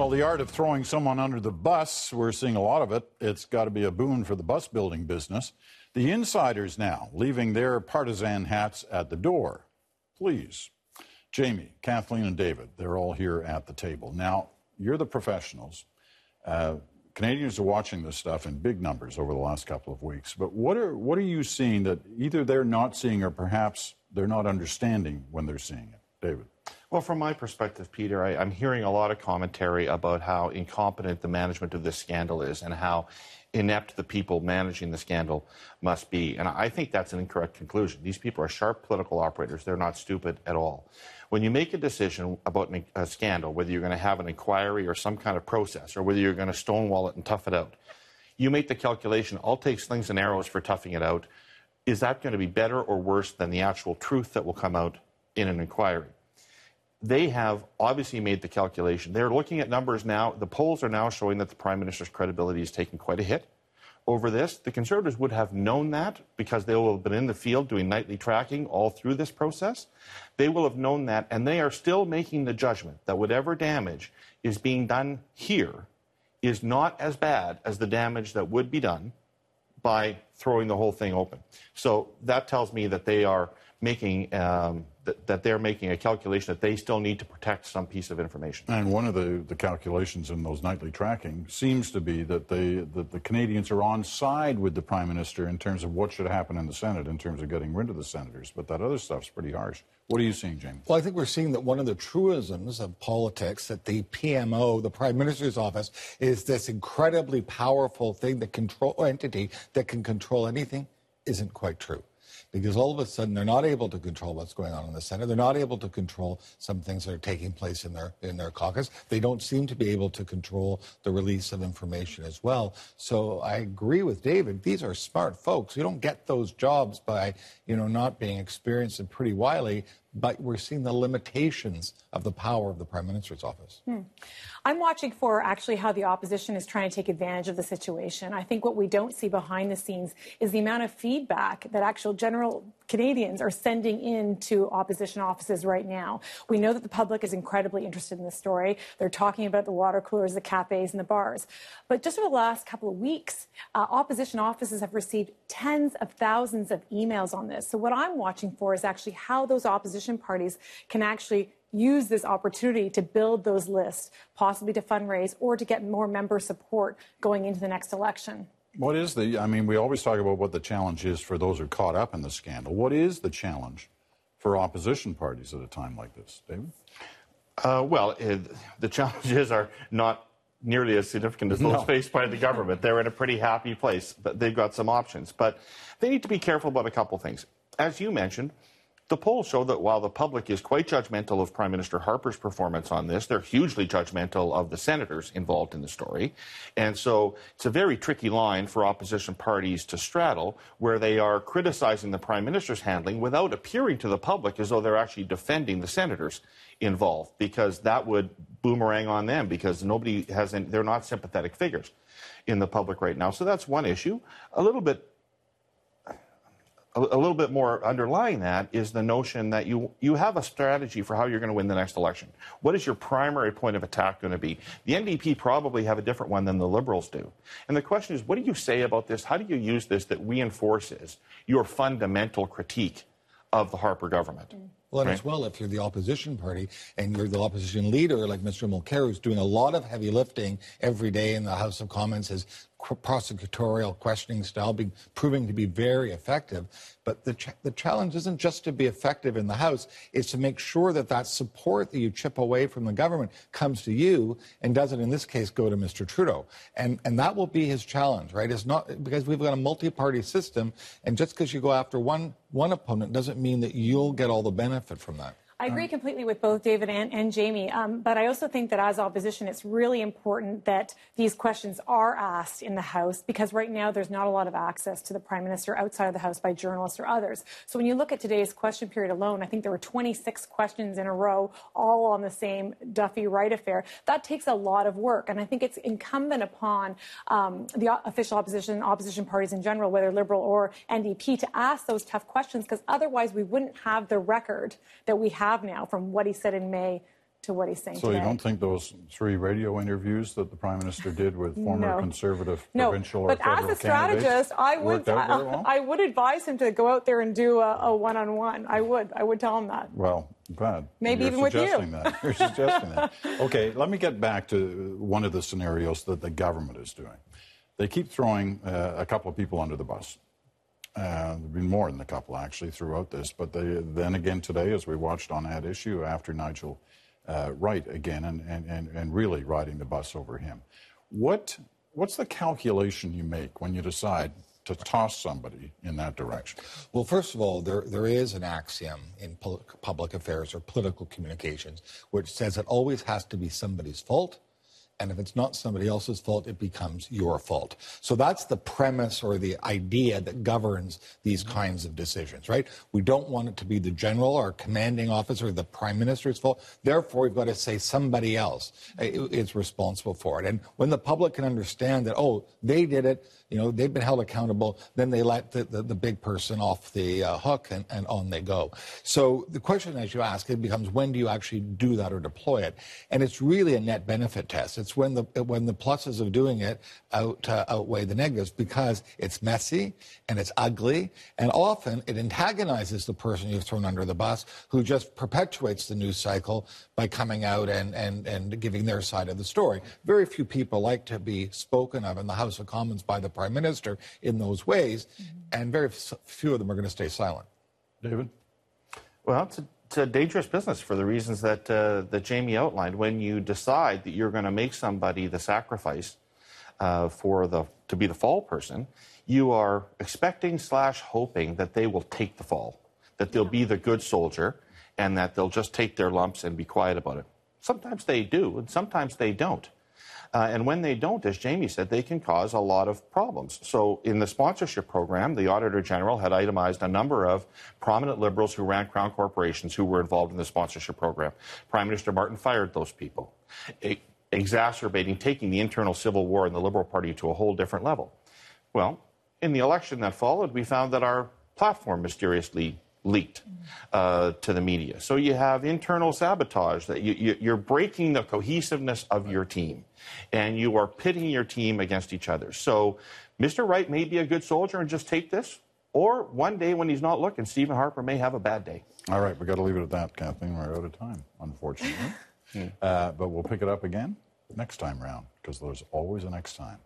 Well, the art of throwing someone under the bus, we're seeing a lot of it. It's got to be a boon for the bus building business. The insiders now leaving their partisan hats at the door. Please. Jamie, Kathleen, and David, they're all here at the table. Now, you're the professionals. Uh, Canadians are watching this stuff in big numbers over the last couple of weeks. But what are, what are you seeing that either they're not seeing or perhaps they're not understanding when they're seeing it? David. Well, from my perspective, Peter, I, am hearing a lot of commentary about how incompetent the management of this scandal is and how inept the people managing the scandal must be. And I think that's an incorrect conclusion. These people are sharp political operators. They're not stupid at all. When you make a decision about a scandal, whether you're going to have an inquiry or some kind of process, or whether you're going to stonewall it and tough it out, you make the calculation, I'll take slings and arrows for toughing it out. Is that going to be better or worse than the actual truth that will come out in an inquiry? They have obviously made the calculation. They're looking at numbers now. The polls are now showing that the prime minister's credibility is taking quite a hit over this. The conservatives would have known that because they will have been in the field doing nightly tracking all through this process. They will have known that, and they are still making the judgment that whatever damage is being done here is not as bad as the damage that would be done by throwing the whole thing open. So that tells me that they are making um, that, that, they're making a calculation that they still need to protect some piece of information. And one of the, the calculations in those nightly tracking seems to be that, they, that the Canadians are on side with the Prime Minister in terms of what should happen in the Senate in terms of getting rid of the senators. But that other stuff's pretty harsh. What are you seeing, James? Well, I think we're seeing that one of the truisms of politics that the PMO, the Prime Minister's office, is this incredibly powerful thing, the control entity that can control anything, isn't quite true because all of a sudden they're not able to control what's going on in the Senate. They're not able to control some things that are taking place in their in their caucus. They don't seem to be able to control the release of information as well. So I agree with David. These are smart folks. You don't get those jobs by you know not being experienced and pretty wily but we're seeing the limitations of the power of the prime minister's office. Hmm. I'm watching for actually how the opposition is trying to take advantage of the situation. I think what we don't see behind the scenes is the amount of feedback that actual general Canadians are sending in to opposition offices right now. We know that the public is incredibly interested in this story. They're talking about the water coolers, the cafes, and the bars. But just over the last couple of weeks, uh, opposition offices have received tens of thousands of emails on this. So what I'm watching for is actually how those opposition parties can actually use this opportunity to build those lists, possibly to fundraise or to get more member support going into the next election. What is the, I mean, we always talk about what the challenge is for those who are caught up in the scandal. What is the challenge for opposition parties at a time like this, David? Uh, well, it, the challenges are not nearly as significant as those no. faced by the government. They're in a pretty happy place, but they've got some options. But they need to be careful about a couple things. As you mentioned, the polls show that while the public is quite judgmental of Prime Minister Harper's performance on this, they're hugely judgmental of the senators involved in the story. And so it's a very tricky line for opposition parties to straddle, where they are criticizing the Prime Minister's handling without appearing to the public as though they're actually defending the senators involved, because that would boomerang on them, because nobody has, any, they're not sympathetic figures in the public right now. So that's one issue. A little bit a, a, little bit more underlying that is the notion that you, you have a strategy for how you're going to win the next election. What is your primary point of attack going to be? The NDP probably have a different one than the Liberals do. And the question is, what do you say about this? How do you use this that reinforces your fundamental critique of the Harper government? Mm. Well, and right. as well, if you're the opposition party and you're the opposition leader, like Mr. Mulcair, who's doing a lot of heavy lifting every day in the House of Commons, his prosecutorial questioning style being, proving to be very effective. But the, ch- the challenge isn't just to be effective in the House, it's to make sure that that support that you chip away from the government comes to you and doesn't, in this case, go to Mr. Trudeau. And, and that will be his challenge, right? It's not because we've got a multi party system, and just because you go after one, one opponent doesn't mean that you'll get all the benefit from that. I agree completely with both David and, and Jamie, um, but I also think that as opposition, it's really important that these questions are asked in the House because right now there's not a lot of access to the Prime Minister outside of the House by journalists or others. So when you look at today's question period alone, I think there were 26 questions in a row, all on the same Duffy Wright affair. That takes a lot of work, and I think it's incumbent upon um, the official opposition, opposition parties in general, whether Liberal or NDP, to ask those tough questions because otherwise we wouldn't have the record that we have now from what he said in May to what he's saying So today. you don't think those three radio interviews that the Prime Minister did with former No. Conservative no, provincial or but federal as a strategist, I would worked out very well? I, would advise him to go out there and do a, a one-on-one. I would. I would tell him that. Well, glad. Maybe You're even with you. suggesting That. You're suggesting that. Okay, let me get back to one of the scenarios that the government is doing. They keep throwing uh, a couple of people under the bus. Uh, been more than a couple actually throughout this, but they, then again today, as we watched on that issue after Nigel uh, Wright again, and, and, and, and really riding the bus over him. What what's the calculation you make when you decide to toss somebody in that direction? Well, first of all, there, there is an axiom in public affairs or political communications which says it always has to be somebody's fault. And if it's not somebody else's fault, it becomes your fault. So that's the premise or the idea that governs these mm-hmm. kinds of decisions, right? We don't want it to be the general or commanding officer, or the prime minister's fault. Therefore, we've got to say somebody else eh, is responsible for it. And when the public can understand that, oh, they did it, you know, they've been held accountable, then they let the, the, the big person off the uh, hook and, and on they go. So the question, as you ask, it becomes when do you actually do that or deploy it? And it's really a net benefit test. It's when the when the pluses of doing it out uh, outweigh the negatives because it's messy and it's ugly, and often it antagonizes the person you've thrown under the bus, who just perpetuates the news cycle by coming out and and and giving their side of the story. Very few people like to be spoken of in the House of Commons by the Prime Minister in those ways, and very f- few of them are going to stay silent. David? Well, it's a, it's a dangerous business for the reasons that uh, that Jamie outlined. When you decide that you're going to make somebody the sacrifice uh, for the to be the fall person, you are expecting slash hoping that they will take the fall, that they'll be the good soldier, and that they'll just take their lumps and be quiet about it. Sometimes they do, and sometimes they don't. Uh, and when they don't, as Jamie said, they can cause a lot of problems. So, in the sponsorship program, the Auditor General had itemized a number of prominent liberals who ran Crown corporations who were involved in the sponsorship program. Prime Minister Martin fired those people, exacerbating, taking the internal civil war in the Liberal Party to a whole different level. Well, in the election that followed, we found that our platform mysteriously leaked uh, to the media. So you have internal sabotage that you, you, you're breaking the cohesiveness of your team, and you are pitting your team against each other. So Mr. Wright may be a good soldier and just take this, or one day when he's not looking, Stephen Harper may have a bad day. All right, we've got to leave it at that, Kathleen. We're out of time, unfortunately. uh, but we'll pick it up again next time round because there's always a next time.